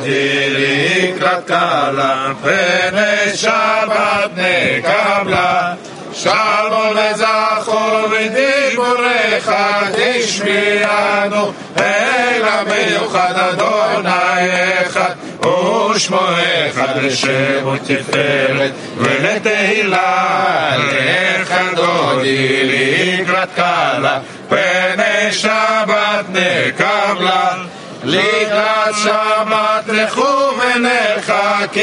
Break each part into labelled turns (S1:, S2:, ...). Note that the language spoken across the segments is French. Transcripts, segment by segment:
S1: דודי לקראת קלה, פני שבת נקבלה. שלום וזכור ודיבורך תשמיענו, אל המיוחד אדוני אחד, ושמו אחד לשם ותפארת ולתהילה, לך דודי לקראת קלה, פני שבת נקבלה. לקראת שבת לכו ונרחקים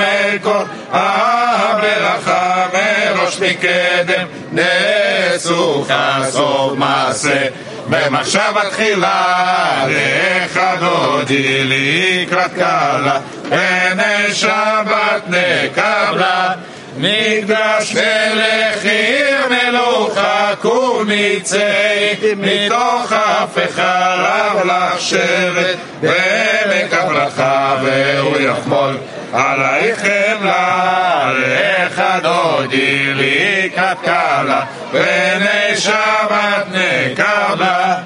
S1: אל כל הברכה מראש מקדם. נסוכה סוף מעשה. במחשבה תחילה לך דודי לקראת קלה פני שבת נקבלה מקדש מלך עיר מלוכה כור ניצי מתוך אף עליו לשבת בעמק המלאכה והוא יחמול. עלייך חמלה, עליך דודי לי קפקלה ונשמת נקבלה.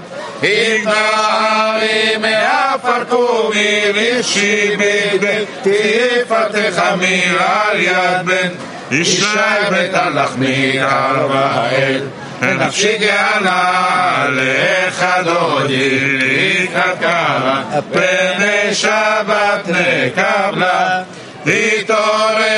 S1: התנערי מעפרקו מרישי בגדי תפתח אמיר על יד בן. ישי בית הלחמי ארבעאל נפשי גאלה לך דודי לקראת קלה פני שבת נקבלה. התעוררי,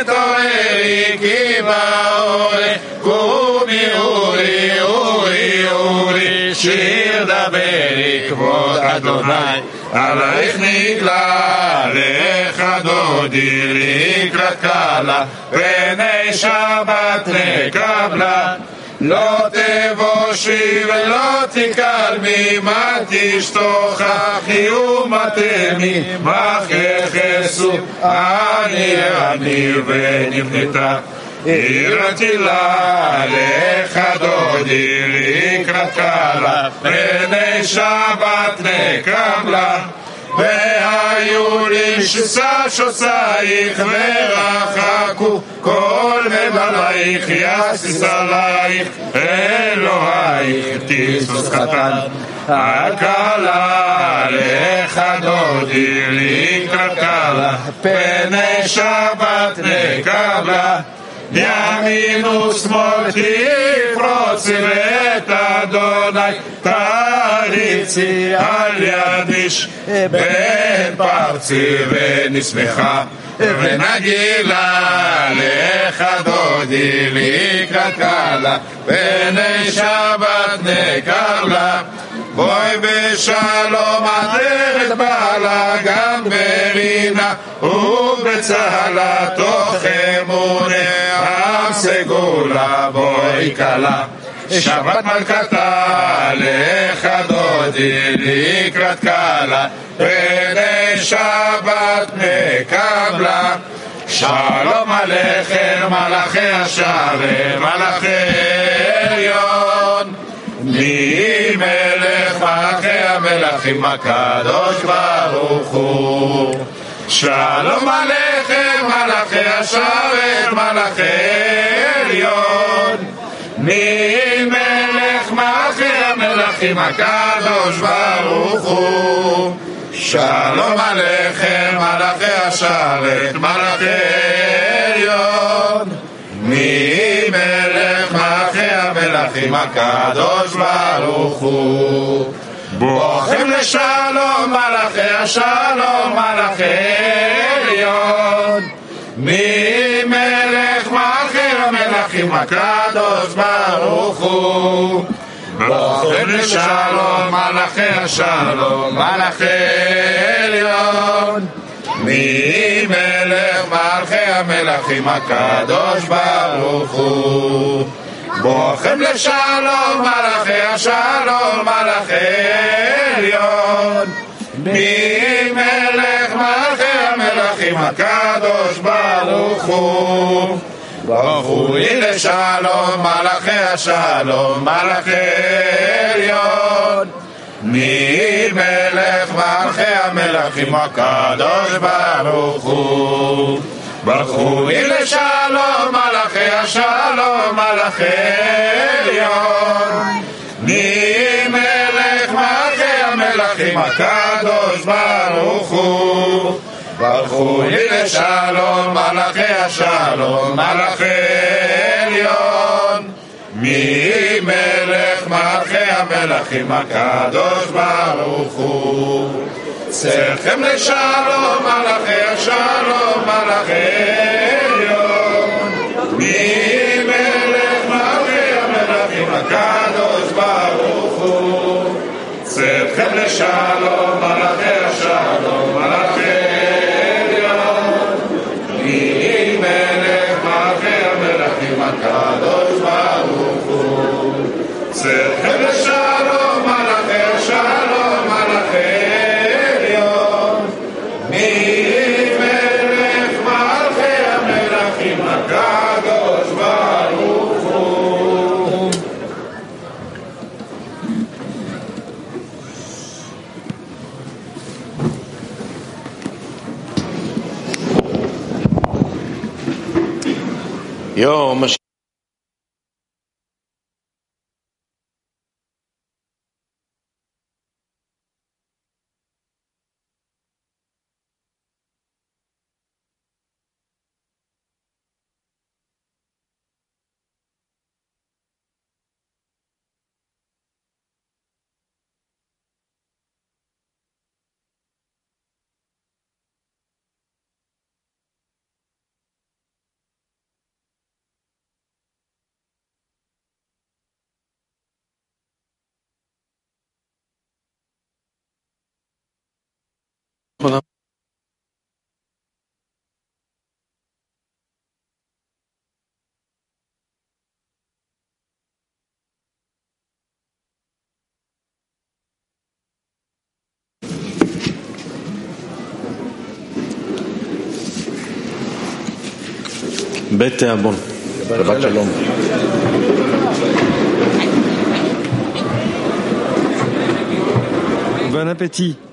S1: התעוררי, כי באורי, קומי אורי, אורי, אורי, שיר דברי כבוד אדוני, עלייך נגלה, לך דודי לקראת קלה, פני שבת נקבלה. לא תבושי ולא תקלמי, מה תשתוכחי ומתמי, מה ככסו, אני אני ונבנתה. עירתי לה לך דודי לקראת קלה, פני שבת נקבלה. והיו לי ששושייך ורחקו. כל מבלייך יסיס עלייך אלוהיך תיסוס קטן. הקלה לך דודי לקראת קלה. פני שבת נקבלה ימין ושמאל תפרוצי ואת אדוני. תריצי על יד איש בן פרצי ונשמחה. ונגילה לך דודי לקראת קלה פני שבת נקבלה בואי בשלום עטרת בעלה גם ברינה ובצהלה תוך אמונה עם סגולה בואי כלה. שבת מלכתה לך דודי לקראת קלה פני שבת נקבלה שלום עליכם מלאכי השערים מלאכי עליון. מי מלך המלכים הקדוש ברוך הוא. שלום עליכם מלאכי השערים מלאכי עליון. מי מלך מלאכי המלכים הקדוש ברוך הוא. שלום עליכם מלאכי השרת מלאכי עליון. מי מלך מלאכי המלכים הקדוש ברוך הוא בואכם לשלום מלאכי השלום מלאכי עליון. מי מלך מלכי המלכים הקדוש ברוך הוא. בואכם לשלום מלאכי השלום מלאכי עליון. מי מלך מלכי המלכים הקדוש ברוך הוא בואכם לשלום מלאכי השלום מלאכי עליון. מי מלך מלכי המלכים הקדוש ברוך הוא. ברכוי לשלום מלאכי השלום מלאכי עליון. מי מלך מלכי המלכים הקדוש ברוך הוא ברכוי לשלום מלאכי השלום מלאכי עליון מי מלך מלכי המלכים הקדוש ברוך הוא. ברכו לי לשלום, מלאכי השלום, מלאכי עליון. מי מלך מלכי המלכים הקדוש ברוך הוא. צריכם לשלום, מלאכי השלום, מלאכי עליון. מי מלך מלכי המלכים הקדוש ברוך הוא. צריכם לשלום, מלאכי
S2: Yo, הש... בית תיאבון.
S1: שבת שלום.
S3: Bon appétit.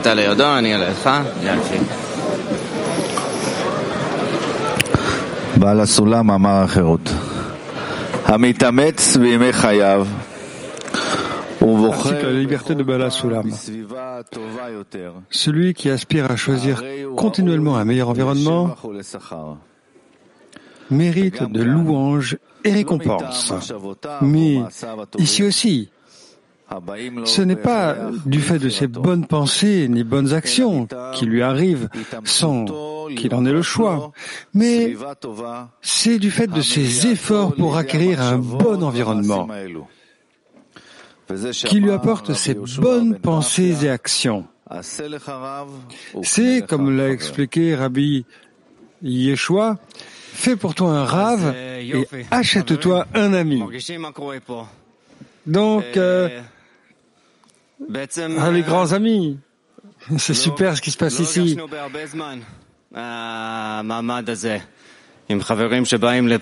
S4: אתה לידו, אני אליך. יופי.
S5: בעל הסולם אמר החירות. המתאמץ בימי חייו
S3: Ainsi que la liberté de Bala Sulam. Celui qui aspire à choisir continuellement un meilleur environnement mérite de louanges et récompenses. Mais ici aussi, ce n'est pas du fait de ses bonnes pensées ni bonnes actions qui lui arrivent sans qu'il en ait le choix, mais c'est du fait de ses efforts pour acquérir un bon environnement qui lui apporte ses bonnes pensées et actions. C'est, comme l'a expliqué Rabbi Yeshua, fais pour toi un rave et achète-toi un ami. Donc, euh, ah, les grands amis, c'est super ce qui se passe ici.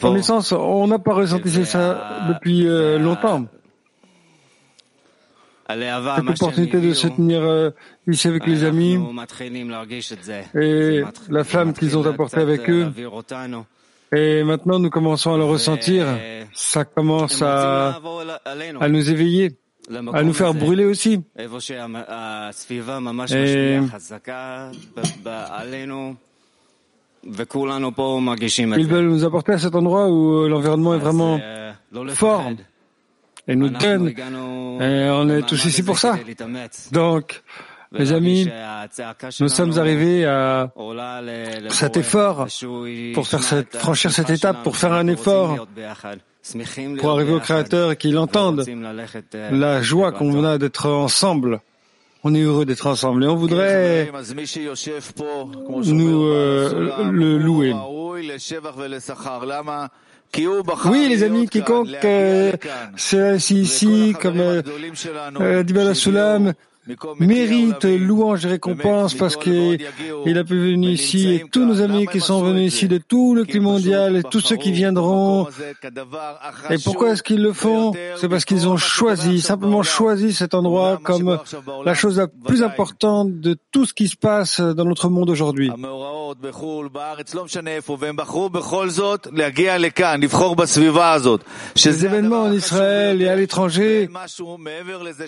S3: Connaissance, on n'a pas ressenti ça depuis euh, longtemps. Cette opportunité de se tenir euh, ici avec les amis. Et la flamme qu'ils ont apportée avec eux. Et maintenant, nous commençons à le ressentir. Ça commence à, à nous éveiller, à nous faire brûler aussi. Et ils veulent nous apporter à cet endroit où l'environnement est vraiment fort. et nous donne. Et on est tous ici pour ça. Donc, mes amis, nous sommes arrivés à cet effort pour faire cette, franchir cette étape, pour faire un effort, pour arriver au Créateur et qu'il entende la joie qu'on a d'être ensemble. On est heureux d'être ensemble. Et on voudrait nous euh, le louer. Oui, les amis, quiconque euh, s'est assis ici, comme euh, euh, Dibala Sulam, mérite louange et récompense parce qu'il a pu venir ici et tous nos amis qui sont venus ici de tout le climat mondial et tous ceux qui viendront. Et pourquoi est-ce qu'ils le font? C'est parce qu'ils ont choisi, simplement choisi cet endroit comme la chose la plus importante de tout ce qui se passe dans notre monde aujourd'hui. Les événements en Israël et à l'étranger,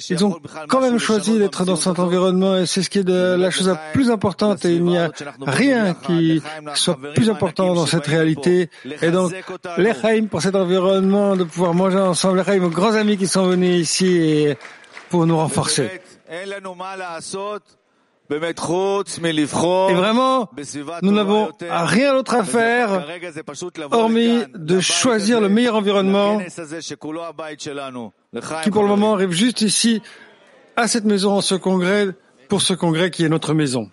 S3: ils ont quand même choisi d'être dans cet environnement et c'est ce qui est de la chose la plus importante et il n'y a rien qui soit plus important dans cette réalité. Et donc, l'Echaim pour cet environnement, de pouvoir manger ensemble, l'Echaim aux grands amis qui sont venus ici pour nous renforcer. Et vraiment, nous n'avons rien d'autre à faire hormis de choisir le meilleur environnement qui pour le moment arrive juste ici à cette maison, en ce congrès, pour ce congrès qui est notre maison.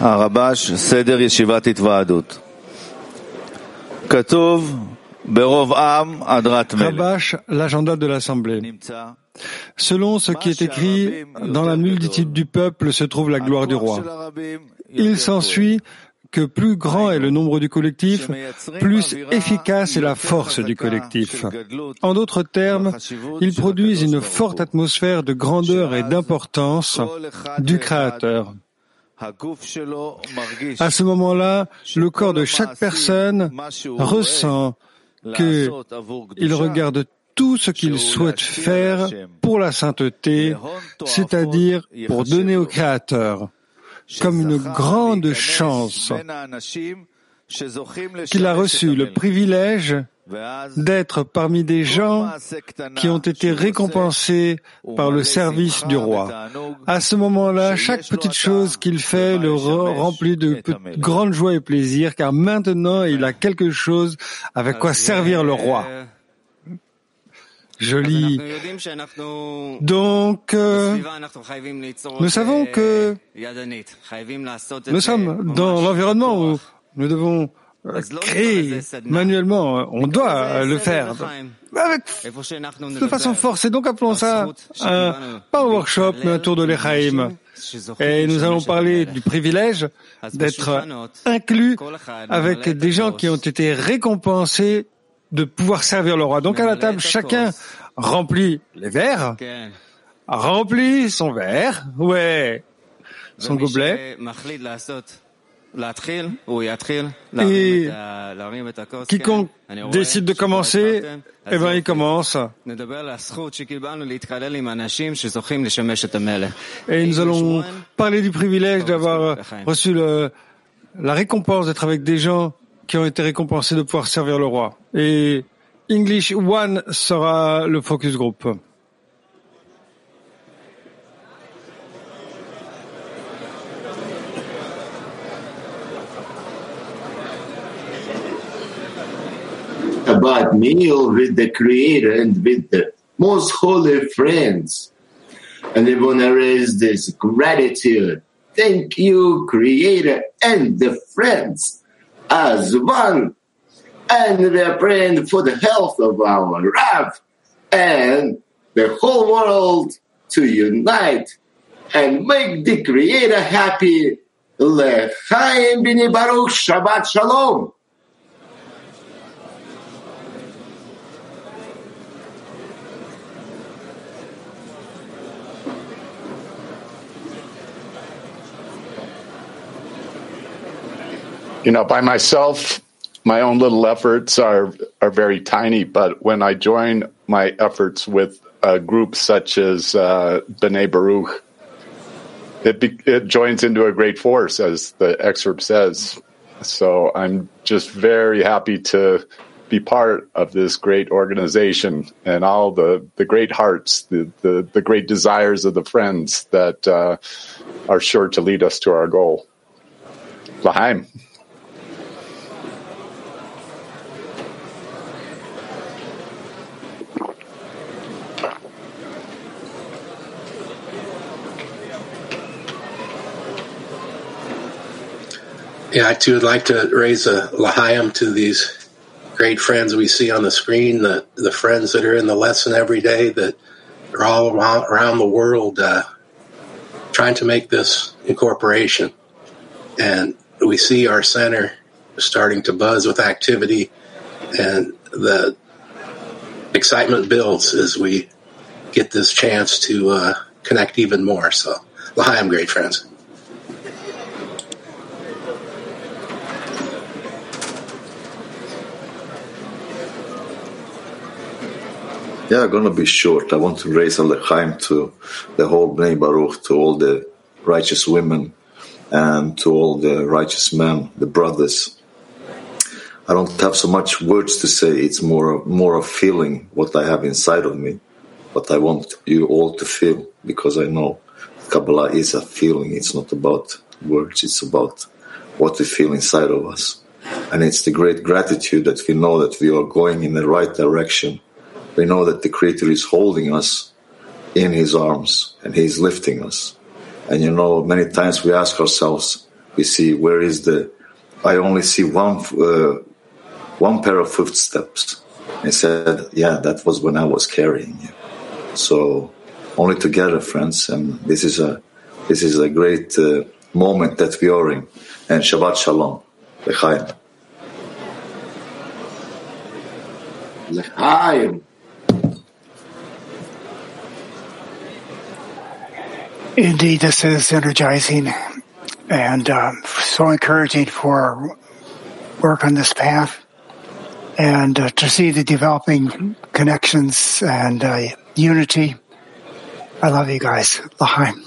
S5: הרבש, סדר ישיבת התוועדות. כתוב ברוב עם הדרת מלך.
S3: Rabash, l'agenda de l'Assemblée. Selon ce qui est écrit, dans la multitude du peuple se trouve la gloire du roi. Il s'ensuit que plus grand est le nombre du collectif, plus efficace est la force du collectif. En d'autres termes, ils produisent une forte atmosphère de grandeur et d'importance du Créateur. À ce moment-là, le corps de chaque personne ressent qu'il regarde tout ce qu'il souhaite faire pour la sainteté, c'est-à-dire pour donner au Créateur comme une grande chance qu'il a reçu le privilège d'être parmi des gens qui ont été récompensés par le service du roi. À ce moment-là, chaque petite chose qu'il fait le remplit de grande joie et plaisir, car maintenant il a quelque chose avec quoi servir le roi. Joli. Donc, euh, nous savons que nous sommes dans l'environnement où nous devons euh, créer manuellement. On doit le faire avec, de façon forcée. Donc appelons ça un, pas un workshop, mais un tour de l'Echaim. Et nous allons parler du privilège d'être inclus avec des gens qui ont été récompensés de pouvoir servir le roi. Donc à la table, chacun remplit les verres, remplit son verre, ouais, son gobelet. Et quiconque décide de commencer, eh ben, il commence. Et nous allons parler du privilège d'avoir reçu le, la récompense d'être avec des gens qui ont été récompensés de pouvoir servir le roi. Et English One sera le focus group.
S6: About meal with the Creator and with the most holy friends. And they want to raise this gratitude. Thank you, Creator and the friends as one. And we are praying for the health of our Rav and the whole world to unite and make the Creator happy. Lechaim bini Baruch Shabbat Shalom.
S7: you know, by myself, my own little efforts are are very tiny. But when I join my efforts with a group such as uh, B'nai Baruch, it be, it joins into a great force, as the excerpt says. So I'm just very happy to be part of this great organization and all the, the great hearts, the, the, the great desires of the friends that uh, are sure to lead us to our goal. Lahaim.
S8: Yeah, I too would like to raise a lahayim to these great friends we see on the screen, the, the friends that are in the lesson every day that are all around, the world uh, trying to make this incorporation. And we see our center starting to buzz with activity and the excitement builds as we get this chance to uh, connect even more. So, lahayim, great friends.
S9: Yeah, gonna be short. I want to raise a lechaim to the whole Bnei Baruch, to all the righteous women, and to all the righteous men, the brothers. I don't have so much words to say. It's more more a feeling what I have inside of me, what I want you all to feel, because I know Kabbalah is a feeling. It's not about words. It's about what we feel inside of us, and it's the great gratitude that we know that we are going in the right direction we know that the Creator is holding us in His arms and He's lifting us. And you know, many times we ask ourselves, we see where is the, I only see one, uh, one pair of footsteps. I said, yeah, that was when I was carrying you. So only together, friends. And this is a, this is a great uh, moment that we are in. And Shabbat Shalom. L'chaim.
S6: L'chaim.
S10: Indeed, this is energizing and uh, so encouraging for work on this path and uh, to see the developing connections and uh, unity. I love you guys. L'chaim.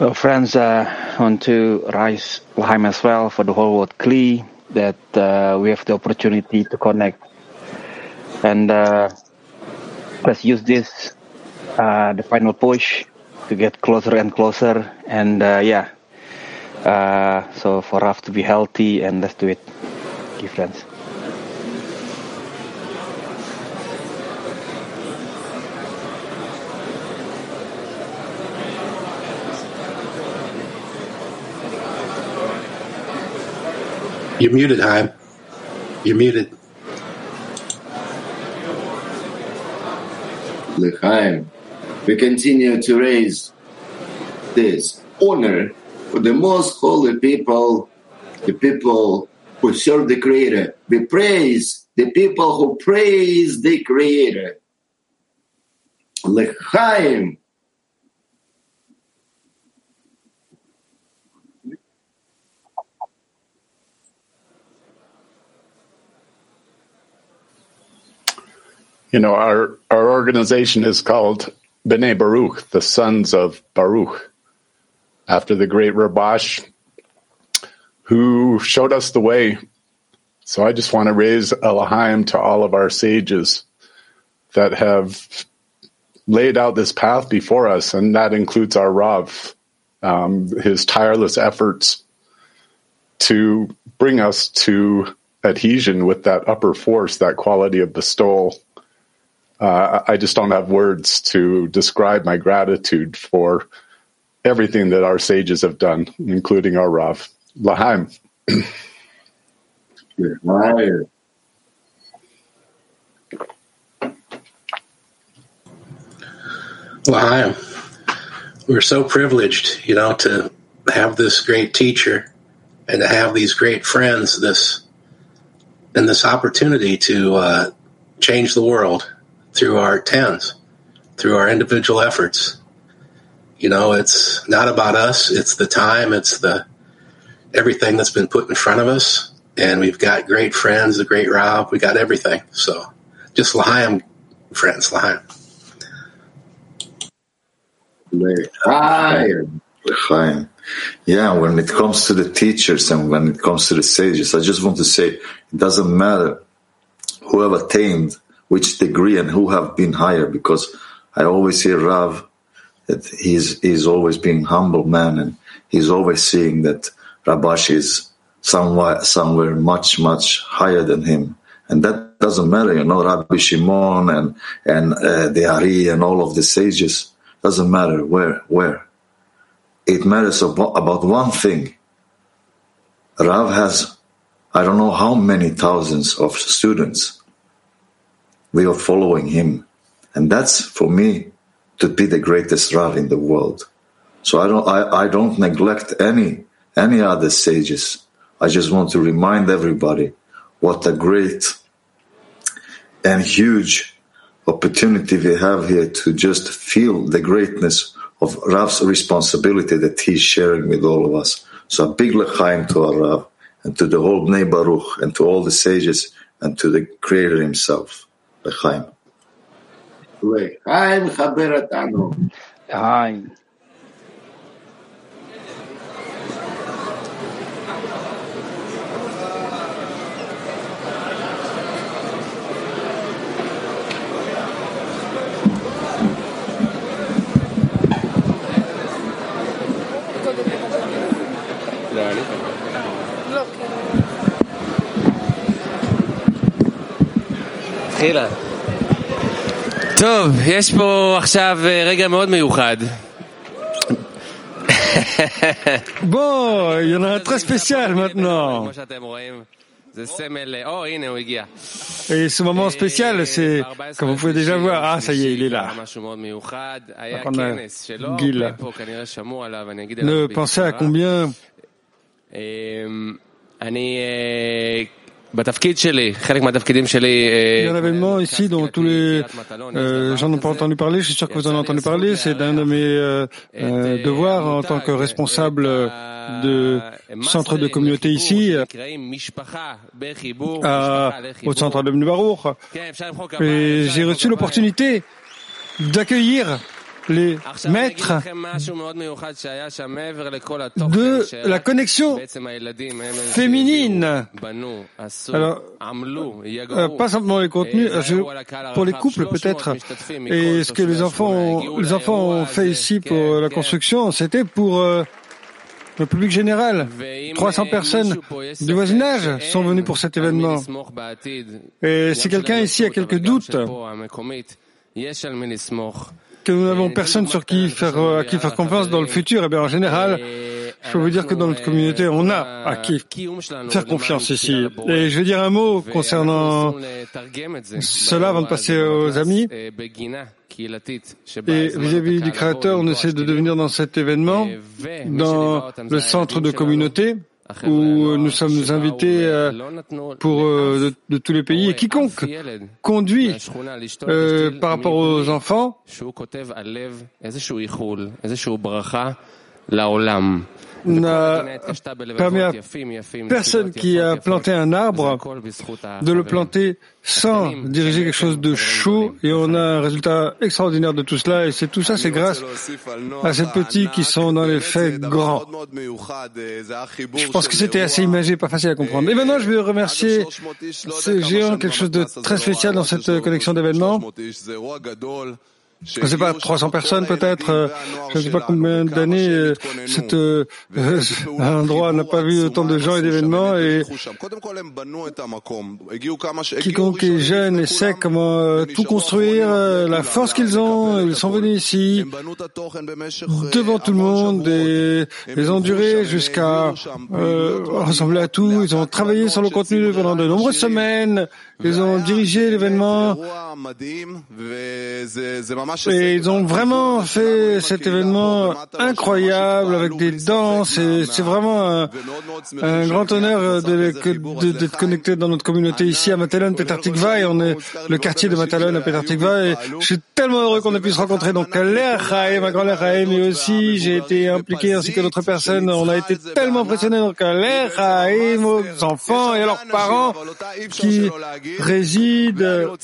S11: Well, friends, uh, want to rise L'chaim as well for the whole world Kli that uh, we have the opportunity to connect. And uh, let's use this, uh, the final push, to get closer and closer. And uh, yeah, uh, so for us to be healthy, and let's do it. Thank friends.
S8: You're muted, Haim. You're muted.
S6: L'chaim. We continue to raise this honor for the most holy people, the people who serve the Creator. We praise the people who praise the Creator. L'chaim.
S7: You know, our, our organization is called B'nai Baruch, the sons of Baruch, after the great Rabash who showed us the way. So I just want to raise a l'chaim to all of our sages that have laid out this path before us, and that includes our Rav, um, his tireless efforts to bring us to adhesion with that upper force, that quality of bestowal uh, I just don't have words to describe my gratitude for everything that our sages have done, including our Rav. L'chaim.
S6: L'chaim.
S8: We're so privileged, you know, to have this great teacher and to have these great friends, this and this opportunity to uh, change the world through our tens, through our individual efforts. You know, it's not about us. It's the time. It's the everything that's been put in front of us. And we've got great friends, the great Rob. We got everything. So just L'chaim, friends, L'chaim.
S6: L'chaim.
S9: L'chaim. Yeah, when it comes to the teachers and when it comes to the sages, I just want to say it doesn't matter who have attained which degree and who have been higher because I always hear Rav that he's he's always being humble man and he's always seeing that Rabash is somewhere somewhere much much higher than him. And that doesn't matter you know Rabbi Shimon and and uh, the Ari and all of the sages doesn't matter where where. It matters about, about one thing. Rav has I don't know how many thousands of students we are following him. And that's for me to be the greatest Rav in the world. So I don't, I, I don't neglect any, any other sages. I just want to remind everybody what a great and huge opportunity we have here to just feel the greatness of Rav's responsibility that he's sharing with all of us. So a big l'chaim to our Rav and to the whole Bnei Baruch and to all the sages and to the Creator himself. L'chaim.
S6: לחיים מחבר אותנו.
S11: היי.
S12: התחילה. טוב, יש פה עכשיו רגע מאוד מיוחד.
S3: Bon, il y en a un très spécial maintenant.
S12: כמו שאתם רואים, זה סמל, או הנה הוא הגיע.
S3: Et ce moment spécial, c'est, comme vous pouvez déjà voir, ah ça y est, il est là.
S12: משהו מאוד מיוחד, היה
S3: on a
S12: כנס שלא
S3: גיל.
S12: הרבה פה כנראה שמעו עליו, אני אגיד עליו
S3: Ne pensez à combien il y en avait moins ici dans tous les... Euh, J'en ai pas entendu parler, je suis sûr que vous en avez entendu parler. C'est d'un de mes euh, devoirs en tant que responsable euh, de centre de communauté ici, euh, au centre de Mnubarour. Et j'ai reçu l'opportunité d'accueillir les maîtres de la connexion féminine. Alors, euh, pas simplement les contenus, pour les couples peut-être. Et ce que les enfants, ont- les enfants ont fait ici pour la construction, c'était pour euh, le public général. 300 personnes du voisinage sont venues pour cet événement. Et si quelqu'un ici a quelques doutes que nous n'avons personne sur qui faire, euh, à qui faire confiance dans le futur, eh bien en général, je peux vous dire que dans notre communauté, on a à qui faire confiance ici. Et je vais dire un mot concernant cela avant de passer aux amis. Et vis-à-vis du Créateur, on essaie de devenir dans cet événement, dans le centre de communauté, où nous sommes invités euh, pour euh, de, de tous les pays. Et quiconque conduit euh, par rapport aux enfants,
S12: euh,
S3: permis à personne qui a planté un arbre de le planter sans diriger quelque chose de chaud et on a un résultat extraordinaire de tout cela et c'est tout ça, c'est grâce à ces petits qui sont dans les faits grands. Je pense que c'était assez imagé, pas facile à comprendre. Et maintenant, je vais remercier ces géants, quelque chose de très spécial dans cette connexion d'événements. Je ne sais pas, 300 personnes peut-être, euh, je ne sais pas combien d'années euh, cet euh, euh, endroit n'a pas vu autant de gens et d'événements et quiconque est jeune et sait comment euh, tout construire, euh, la force qu'ils ont, ils sont venus ici devant tout le monde et ils ont duré jusqu'à euh, ressembler à tout, ils ont travaillé sur le contenu pendant de nombreuses semaines, ils ont dirigé l'événement et ils ont vraiment fait cet événement incroyable avec des danses et c'est vraiment un, un grand honneur d'être connecté dans notre communauté ici à Matalon, Petar Tikva et on est le quartier de Matalon à Petar Tikva et je suis tellement heureux qu'on ait pu se rencontrer donc l'Echaim, à Grand l'Echaim et aussi j'ai été impliqué ainsi que d'autres personnes, on a été tellement impressionnés donc l'Echaim, aux enfants et à leurs parents qui résident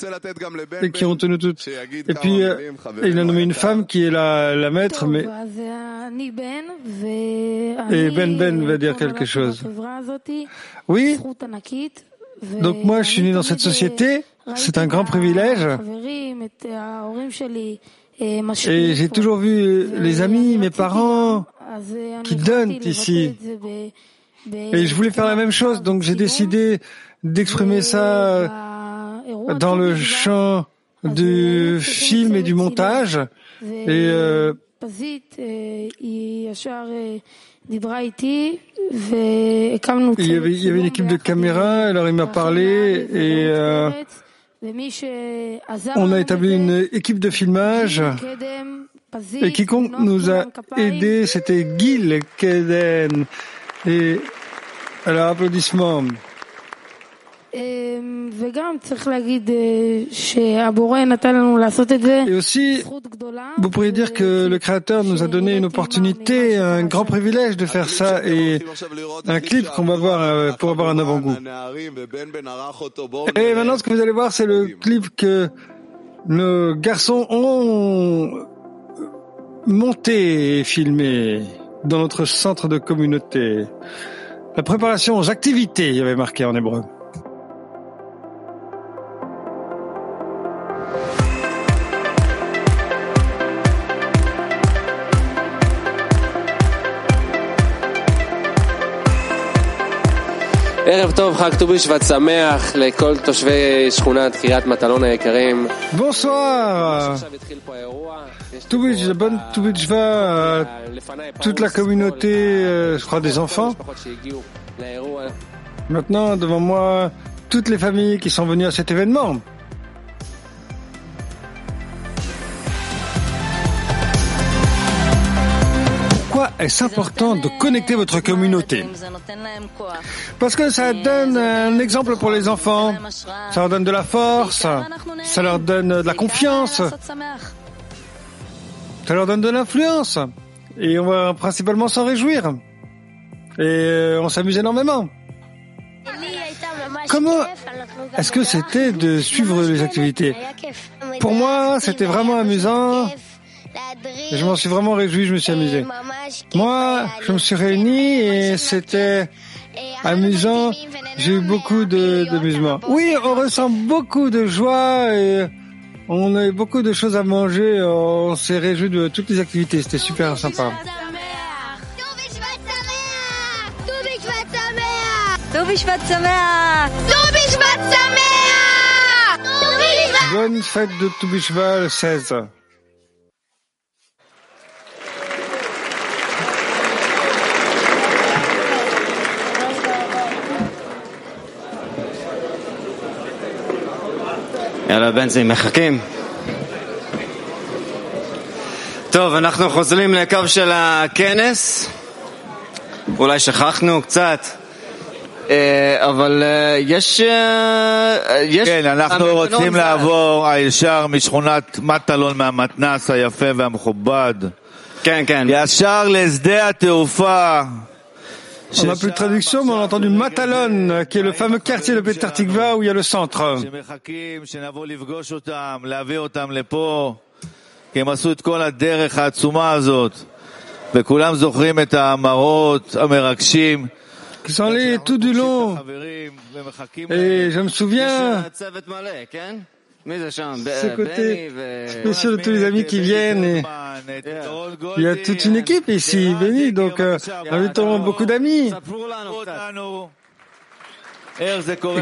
S3: et qui ont tenu tout. Et puis, euh, il a nommé une femme qui est la, la maître, mais et Ben Ben va dire quelque chose. Oui. Donc moi, je suis né dans cette société. C'est un grand privilège. Et j'ai toujours vu les amis, mes parents qui donnent ici. Et je voulais faire la même chose, donc j'ai décidé d'exprimer ça dans le champ du film et du montage. Et euh, il y avait, il y avait une équipe de caméras, alors il m'a parlé. Et euh, on a établi une équipe de filmage. Et quiconque nous a aidé, c'était Gil Keden. Et alors applaudissements. Et aussi, vous pourriez dire que le Créateur nous a donné une opportunité, un grand privilège de faire ça et un clip qu'on va voir euh, pour avoir un avant-goût. Et maintenant, ce que vous allez voir, c'est le clip que nos garçons ont monté et filmé dans notre centre de communauté. La préparation aux activités, il y avait marqué en hébreu. Bonsoir Tout bonne à toute la communauté, euh, je crois, des enfants. Maintenant, devant moi, toutes les familles qui sont venues à cet événement. Est-ce important de connecter votre communauté Parce que ça donne un exemple pour les enfants, ça leur donne de la force, ça leur donne de la confiance, ça leur donne de l'influence. Et on va principalement s'en réjouir. Et euh, on s'amuse énormément. Comment est-ce que c'était de suivre les activités Pour moi, c'était vraiment amusant. Et je m'en suis vraiment réjoui, je me suis amusé. Moi, je me suis réuni et c'était amusant. J'ai eu beaucoup d'amusement. Oui, on ressent beaucoup de joie et on a eu beaucoup de choses à manger. On s'est réjoui de toutes les activités. C'était super sympa. Bonne fête de Toubishvat 16.
S4: יאללה בנזי, מחכים? טוב, אנחנו חוזרים לקו של הכנס. אולי שכחנו קצת. אבל יש... יש...
S5: כן, אנחנו רוצים לעבור הישר משכונת מטלון מהמתנס היפה והמכובד.
S4: כן, כן.
S5: ישר לשדה התעופה.
S3: On n'a plus de traduction, mais on a entendu Matalon, qui est le fameux quartier de Petar Tikva où il y a le centre. Qui sont allés tout du long. Et je me souviens ce côté spécial de tous les amis qui viennent. Et il y a toute une équipe ici, béni, donc euh, invitons beaucoup d'amis.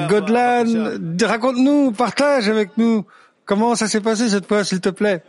S3: Godlan, raconte-nous, partage avec nous comment ça s'est passé cette fois, s'il te plaît?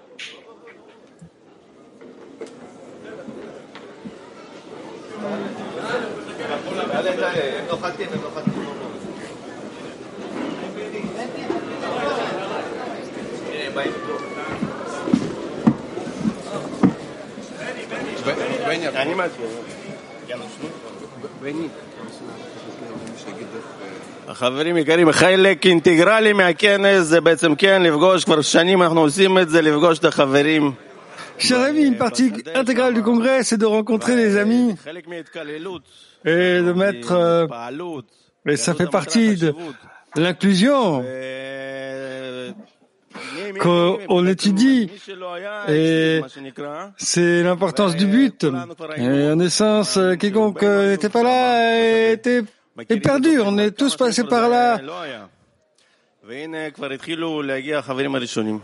S13: חברים יקרים, חלק אינטגרלי מהכנס זה בעצם כן לפגוש, כבר שנים אנחנו עושים את זה, לפגוש את החברים.
S3: Chers amis, une partie intégrale du congrès, c'est de rencontrer les amis et de mettre... Euh, et ça fait partie de l'inclusion qu'on étudie et c'est l'importance du but. Et en essence, quiconque n'était pas là était est perdu. On est tous passés par là.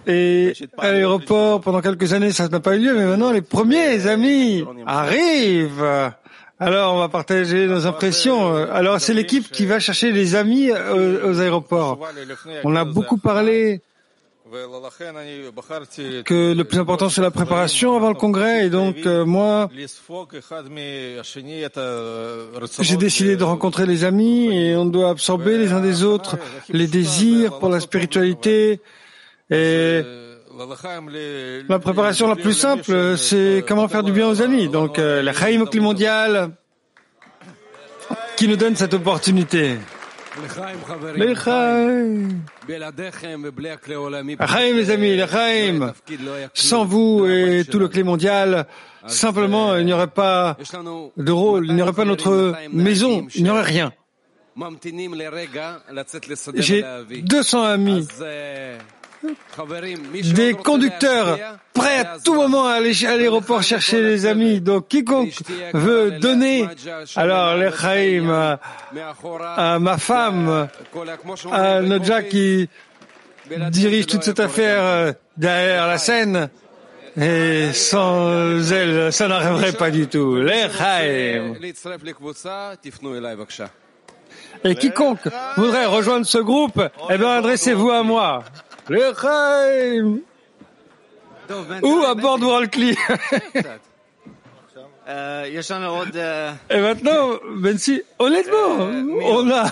S3: Et à l'aéroport, pendant quelques années, ça n'a pas eu lieu, mais maintenant, les premiers amis arrivent. Alors, on va partager nos impressions. Alors, c'est l'équipe qui va chercher les amis aux, aux aéroports. On a beaucoup parlé que le plus important c'est la préparation avant le congrès. Et donc euh, moi j'ai décidé de rencontrer les amis et on doit absorber les uns des autres les désirs pour la spiritualité. Et la préparation la plus simple c'est comment faire du bien aux amis. Donc euh, la Chaim mondial qui nous donne cette opportunité. L'Echaim. L'Echaim, les amis, l'Echaim. Sans vous et tout le clé mondial, simplement, il n'y aurait pas de rôle, il n'y aurait pas notre maison, il n'y aurait rien. J'ai 200 amis des conducteurs prêts à tout moment à aller à l'aéroport chercher les amis. Donc quiconque veut donner, alors les à, ma femme, à Nodja qui dirige toute cette affaire euh, derrière la scène, et sans elle, ça n'arriverait pas du tout. Les. Et quiconque voudrait rejoindre ce groupe, eh bien, adressez-vous à moi. Chaim. Ou à bord de Worldly. Et maintenant, Bensi, honnêtement, on a...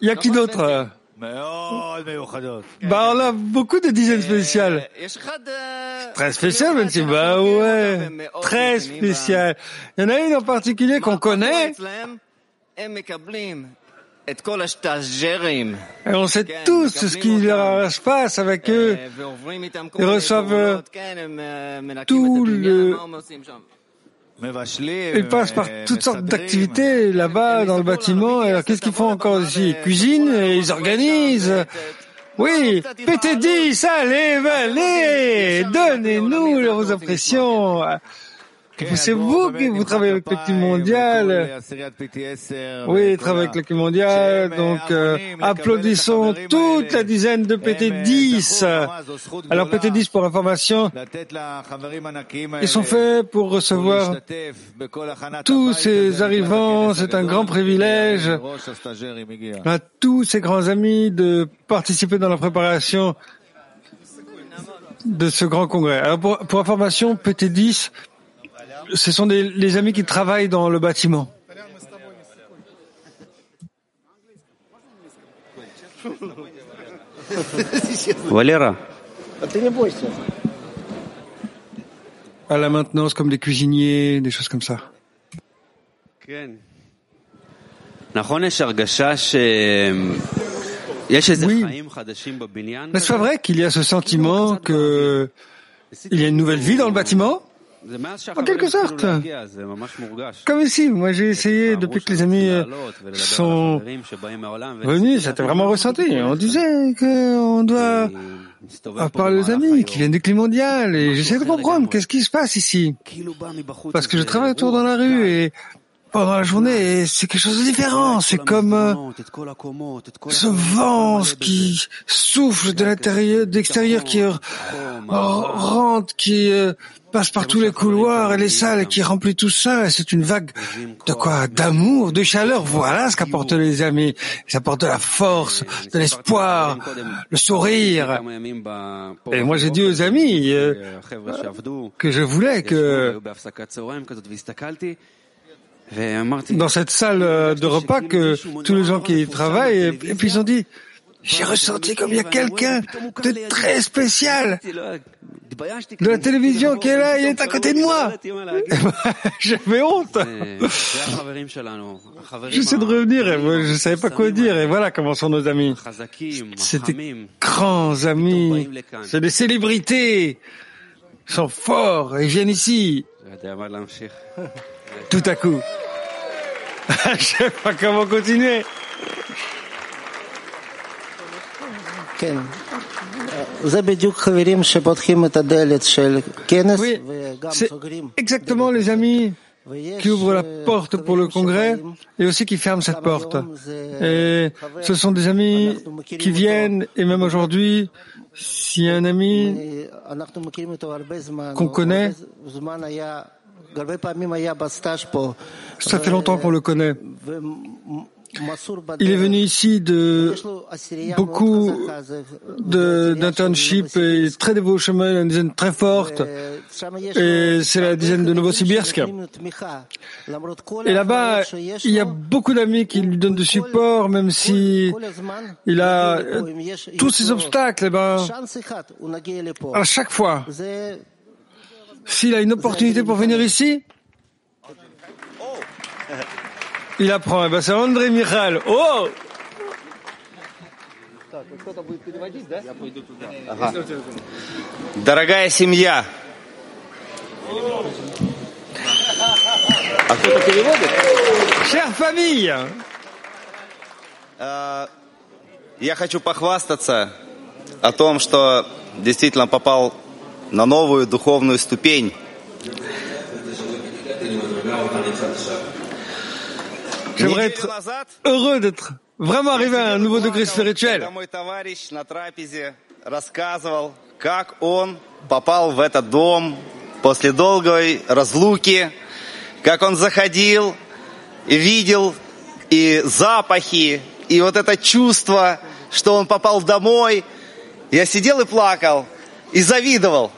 S3: Il y a qui d'autre bah, on a beaucoup de dizaines spéciales. Très spécial, Bensi. Bah ouais, très spécial. Il y en a une en particulier qu'on connaît. Et on sait tous ce qui se passe avec eux. Ils reçoivent tout le... Ils passent par toutes sortes d'activités là-bas dans le bâtiment. Alors qu'est-ce qu'ils font encore ici Ils cuisinent et ils organisent. Oui, PT10, allez, allez, donnez-nous vos impressions. C'est vous qui vous travaillez avec l'équipe mondiale. Oui, travaille avec l'équipe mondiale. Donc, euh, applaudissons toute la dizaine de PT10. Alors, PT10, pour information, ils sont faits pour recevoir tous ces arrivants. C'est un grand privilège à tous ces grands amis de participer dans la préparation de ce grand congrès. Alors, pour, pour information, PT10, ce sont des, les amis qui travaillent dans le bâtiment.
S4: Valera.
S3: À la maintenance, comme des cuisiniers, des choses comme ça. Oui. N'est-ce pas vrai qu'il y a ce sentiment qu'il y a une nouvelle vie dans le bâtiment? En quelque sorte. Comme ici, moi j'ai essayé depuis que les amis sont venus, c'était vraiment ressenti. On disait qu'on doit parler aux amis qui viennent du climat mondial et j'essaie de comprendre qu'est-ce qui se passe ici. Parce que je travaille autour dans la rue et pendant la journée, c'est quelque chose de différent. C'est comme euh, ce vent qui souffle de l'intérieur, d'extérieur, qui rentre, qui euh, passe par tous les couloirs et les salles, qui remplit tout ça. Et c'est une vague de quoi? D'amour, de chaleur. Voilà ce qu'apportent les amis. Ça apporte de la force, de l'espoir, le sourire. Et moi, j'ai dit aux amis euh, que je voulais que dans cette salle euh, de repas que tous les gens qui y travaillent, et, puis ils ont dit, j'ai ressenti comme il y a quelqu'un de très spécial. De la télévision qui est là, il est à côté de moi. J'avais honte. J'essaie de revenir et je savais pas quoi dire et voilà comment sont nos amis. C'est des grands amis, c'est des célébrités, ils sont forts et ils viennent ici. Tout à coup. Je sais pas comment continuer.
S14: Oui,
S3: c'est exactement les amis qui ouvrent la porte pour le congrès et aussi qui ferment cette porte. Et ce sont des amis qui viennent et même aujourd'hui, s'il y a un ami qu'on connaît, ça fait longtemps qu'on le connaît. Il est venu ici de beaucoup d'internships et très dévot au chemin, une dizaine très forte. Et c'est la dizaine de Novosibirsk. Et là-bas, il y a beaucoup d'amis qui lui donnent du support, même si il a tous ces obstacles. Eh ben, à chaque fois, s'il a une opportunité pour venir ici, il apprend. Eh ben, c'est André Michal. Oh
S4: Дорогая семья.
S3: Chère famille.
S14: Я хочу похвастаться о том, что действительно попал на новую духовную ступень.
S3: J'aimerais être heureux d'être vraiment arrivé à un nouveau degré spirituel.
S14: Мой товарищ на трапезе рассказывал, как он попал в этот дом после долгой разлуки, как он заходил и видел и запахи, и вот это чувство, что он попал домой. Я сидел и плакал, и завидовал.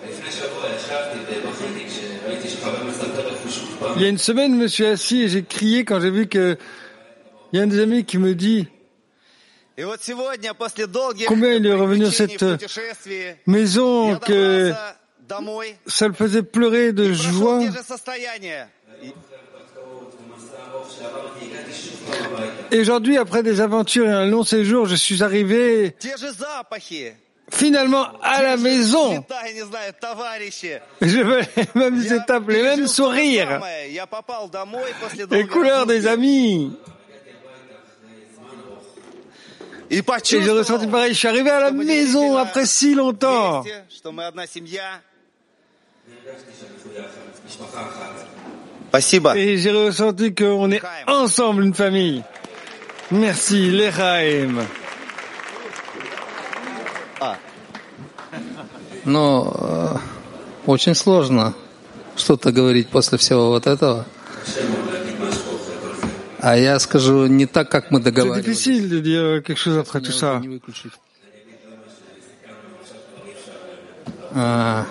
S3: Il y a une semaine, je me suis assis et j'ai crié quand j'ai vu que il y a un des amis qui me dit
S14: И вот сегодня, после долгих
S3: combien il est revenu à cette
S14: путешествий,
S3: maison
S14: я
S3: que
S14: добрался домой,
S3: ça le faisait pleurer de
S14: прошел
S3: joie.
S14: те же состояния.
S3: Et aujourd'hui, après des aventures et un long séjour, je suis arrivé
S14: Те же запахи,
S3: finalement à la maison. Je veux les mêmes étapes, les mêmes sourires, les couleurs des amis. Et j'ai ressenti pareil, je suis arrivé à la maison après si longtemps. Et j'ai ressenti qu'on est ensemble une famille. Merci, Lechaim.
S15: Но э, очень сложно что-то говорить после всего вот этого. А я скажу не так, как мы договаривались. А,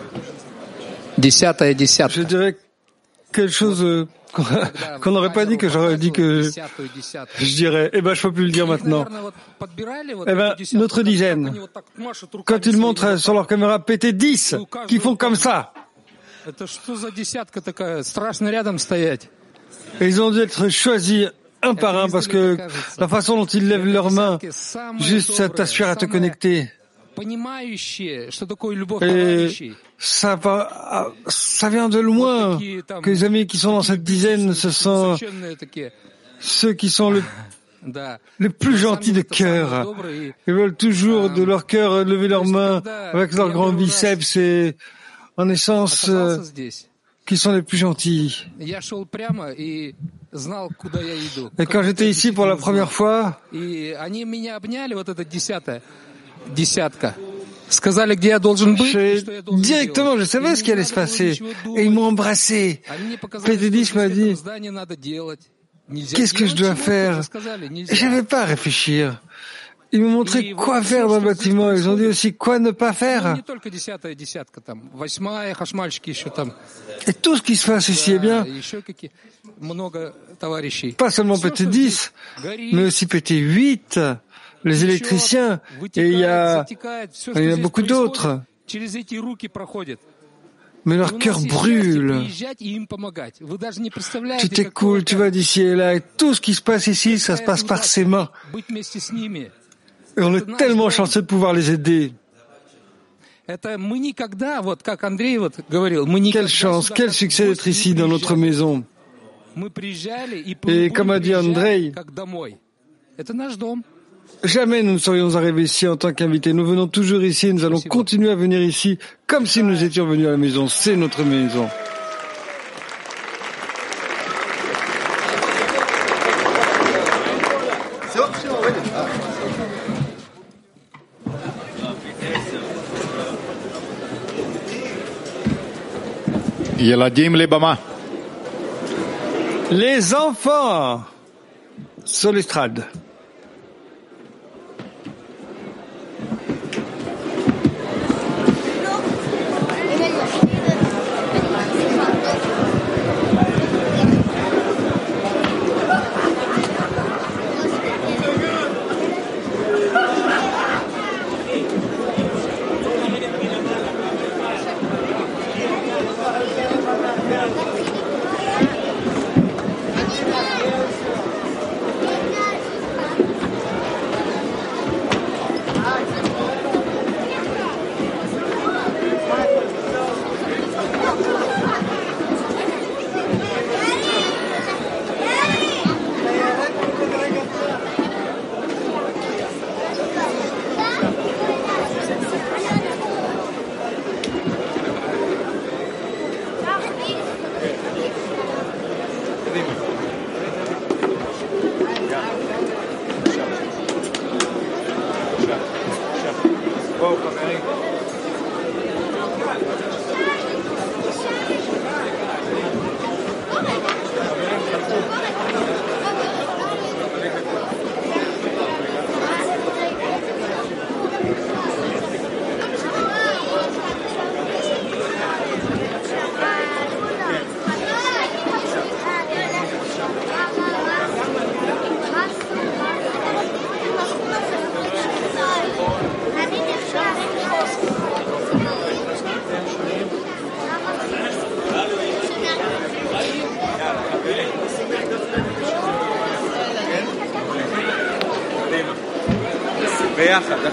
S15: Десятая
S3: qu'on n'aurait pas dit que j'aurais dit que je dirais, eh ben, je peux plus le dire maintenant. Eh ben, notre dizaine, quand ils montrent sur leur caméra PT10, qui font comme ça. Et ils ont dû être choisis un par un parce que la façon dont ils lèvent leurs mains, juste ça t'assure à te connecter. Et
S15: э,
S3: ça, vient de loin que les amis qui sont dans cette dizaine, ce sont ceux euh, qui sont les plus gentils de cœur. Ils veulent toujours de leur cœur lever leurs mains avec leurs grands biceps et en essence qui sont les plus gentils. Et quand j'étais ici pour la première fois,
S15: je,
S3: directement, je savais ce qui allait se passer. Et ils m'ont embrassé. Pétédis m'a dit, qu'est-ce que je dois faire? Je n'avais pas à réfléchir. Ils m'ont montré quoi faire dans le bâtiment. Ils ont dit aussi quoi ne pas faire. Et tout ce qui se passe ici, est bien, pas seulement
S15: PT10,
S3: mais aussi PT8, les électriciens, et il y a, il y a beaucoup d'autres. Mais leur cœur brûle. Tu est cool, tu vas d'ici et là, et tout ce qui se passe ici, ça se passe par ses mains. Et on est tellement chanceux de pouvoir les aider. Quelle chance, quel succès d'être ici dans notre maison. Et comme a dit
S15: Andrei,
S3: Jamais nous ne serions arrivés ici en tant qu'invités. Nous venons toujours ici et nous allons continuer à venir ici comme si nous étions venus à la maison. C'est notre maison. Les enfants sur l'estrade.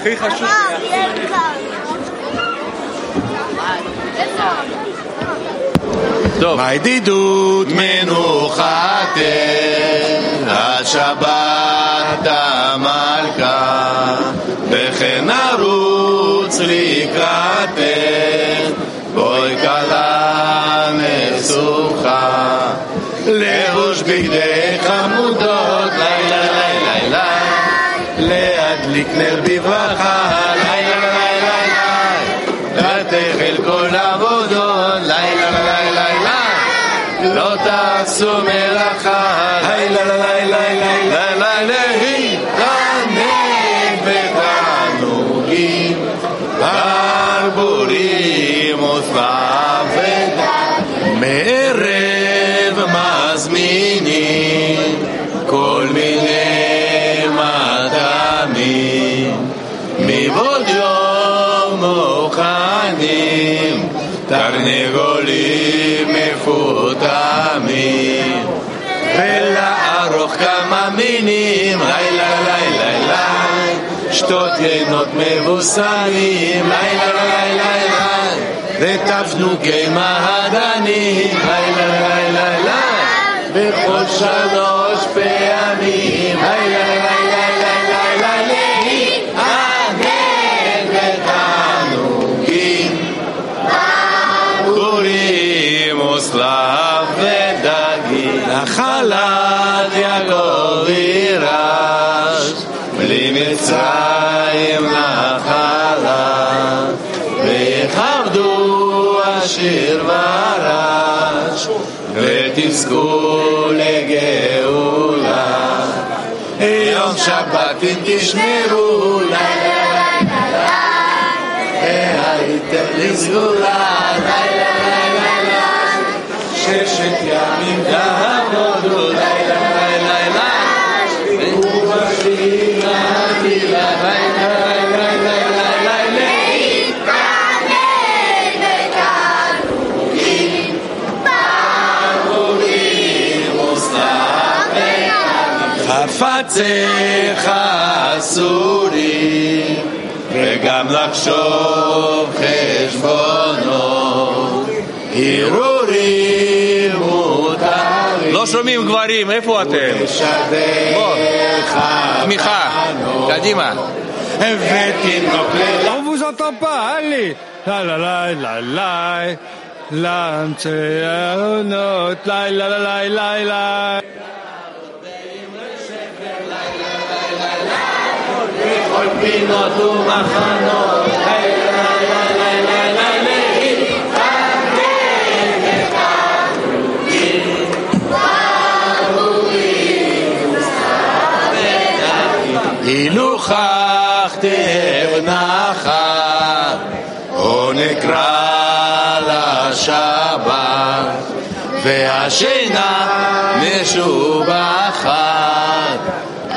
S2: הכי חשוב.
S1: טוב. הידידות מנוחתך, השבת המלכה, וכן נרוץ לקראתך, בואי כלה נסוכה, לבוש בגדי תעשו מלאכה, לילה לילה לילה לילה, להתענג בתענוגים, ברבורים ודם, מערב מזמינים כל מיני מטעמים, מבעוד יום מוכנים, תרנגולים מפותמים, ולערוך כמה מינים, לילה לילה לילה, שתות יינות מבוסמים, לילה לילה לילה, ותפנוקי מעדנים, לילה לילה לילה, בכל שלוש פעמים, לילה לילה נחלת יעקב יירש, בלי מצרים נחלה, ויכבדו השיר ורש, ותזכו לגאולה. יום שבת אם תשמרו, לילה והייתם לסגולה, חפציך אסורים, וגם לחשוב חשבונות, הרהורים מותרים.
S12: לא שומעים גברים, איפה אתם? בוא, תמיכה, קדימה.
S1: ותינוק
S3: On vous entend pas, allez La la la la la לאמצעונות, לי לי לי לי לי
S1: בכל הילוכך לשבת, והשינה משובחת,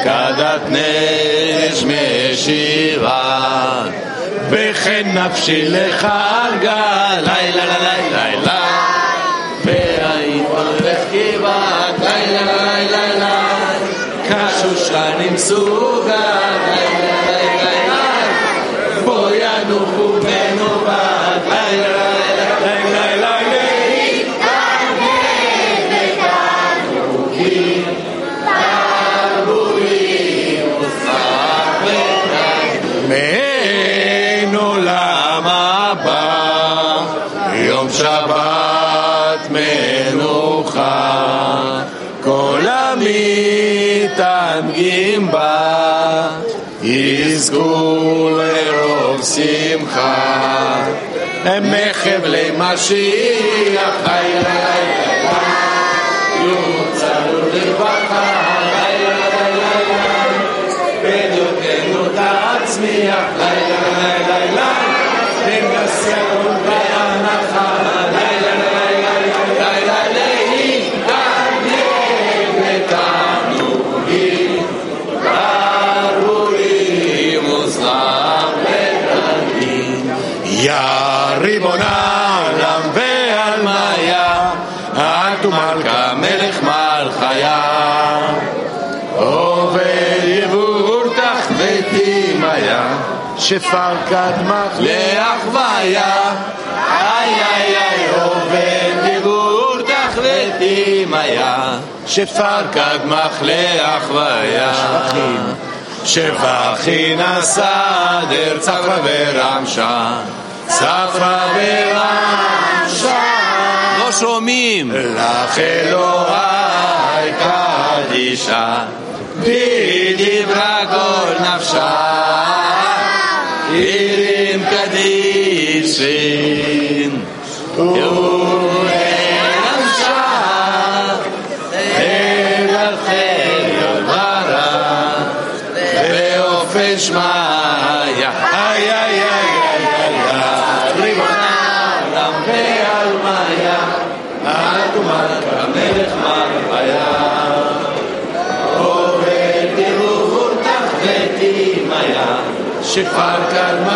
S1: כדת נש משיבה, וכן נפשי לך הרגה, לילה לילה לילה, והיית הולך כמעט, לילה לילה לילה, כשושנים סוגה, מתענגים בה, יזכו לרוב שמחה. הם מחבלי משיח, לילה לילה, יוצאו לרווחה, לילה לילה, בדיוקנו תצמיח, לילה שפר קדמך לאחוויה, איי איי איי עובד יבור תחבטי מיה, שפר קדמך לאחוויה. שבחי נסדר צפרא ורמשה, צפרא ורמשה. לא שומעים. לך אלוהי קדישה, בדברה כל נפשה. sin. Oh, ay ay ay ay ay ay, Oveti Maya, Shifar Karma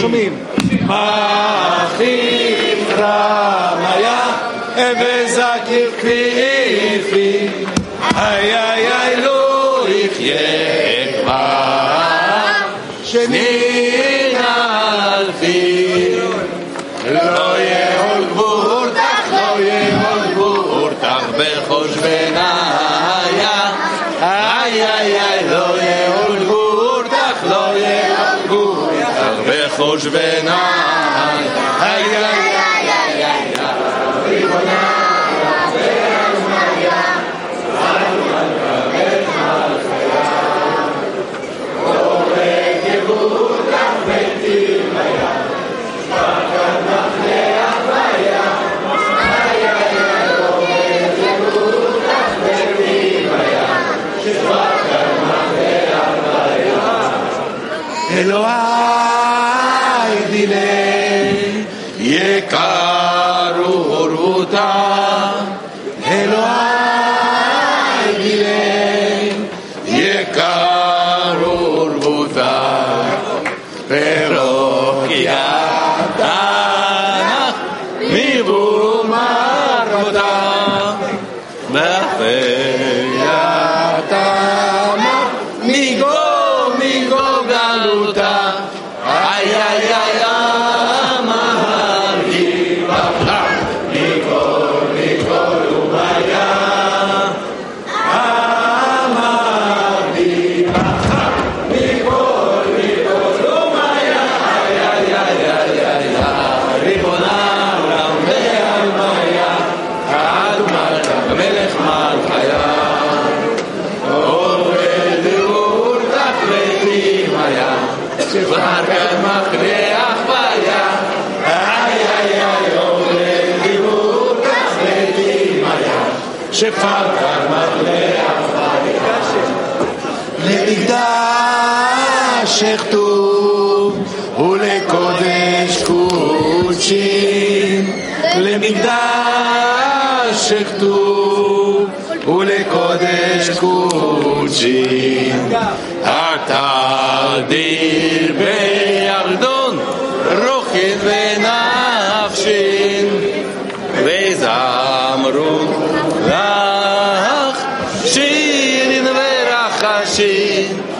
S1: שומעים. אחים רמיה וזקיר כפיפי. איי איי איי לא יחיה כבר שנין Je vais en...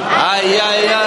S1: Ay, ay, ay.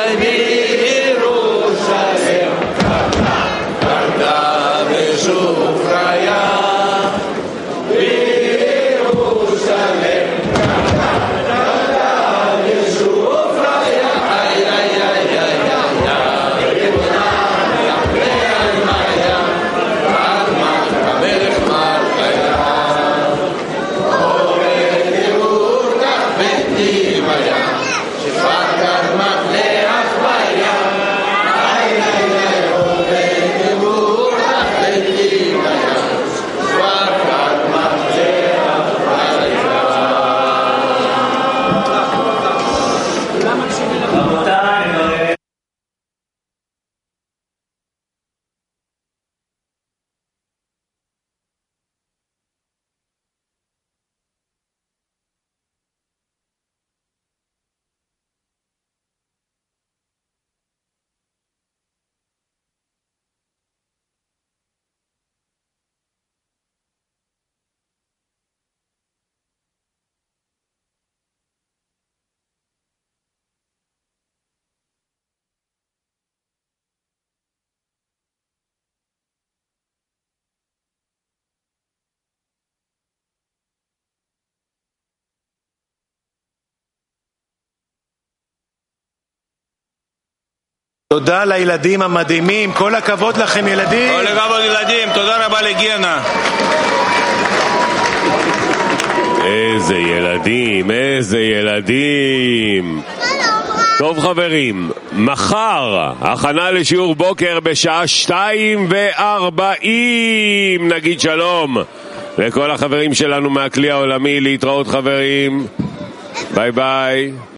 S2: תודה לילדים המדהימים, כל הכבוד לכם ילדים.
S14: כל הכבוד ילדים, תודה רבה לגנה.
S16: איזה ילדים, איזה ילדים. טוב חברים, מחר הכנה לשיעור בוקר בשעה שתיים וארבעים נגיד שלום לכל החברים שלנו מהכלי העולמי להתראות חברים ביי ביי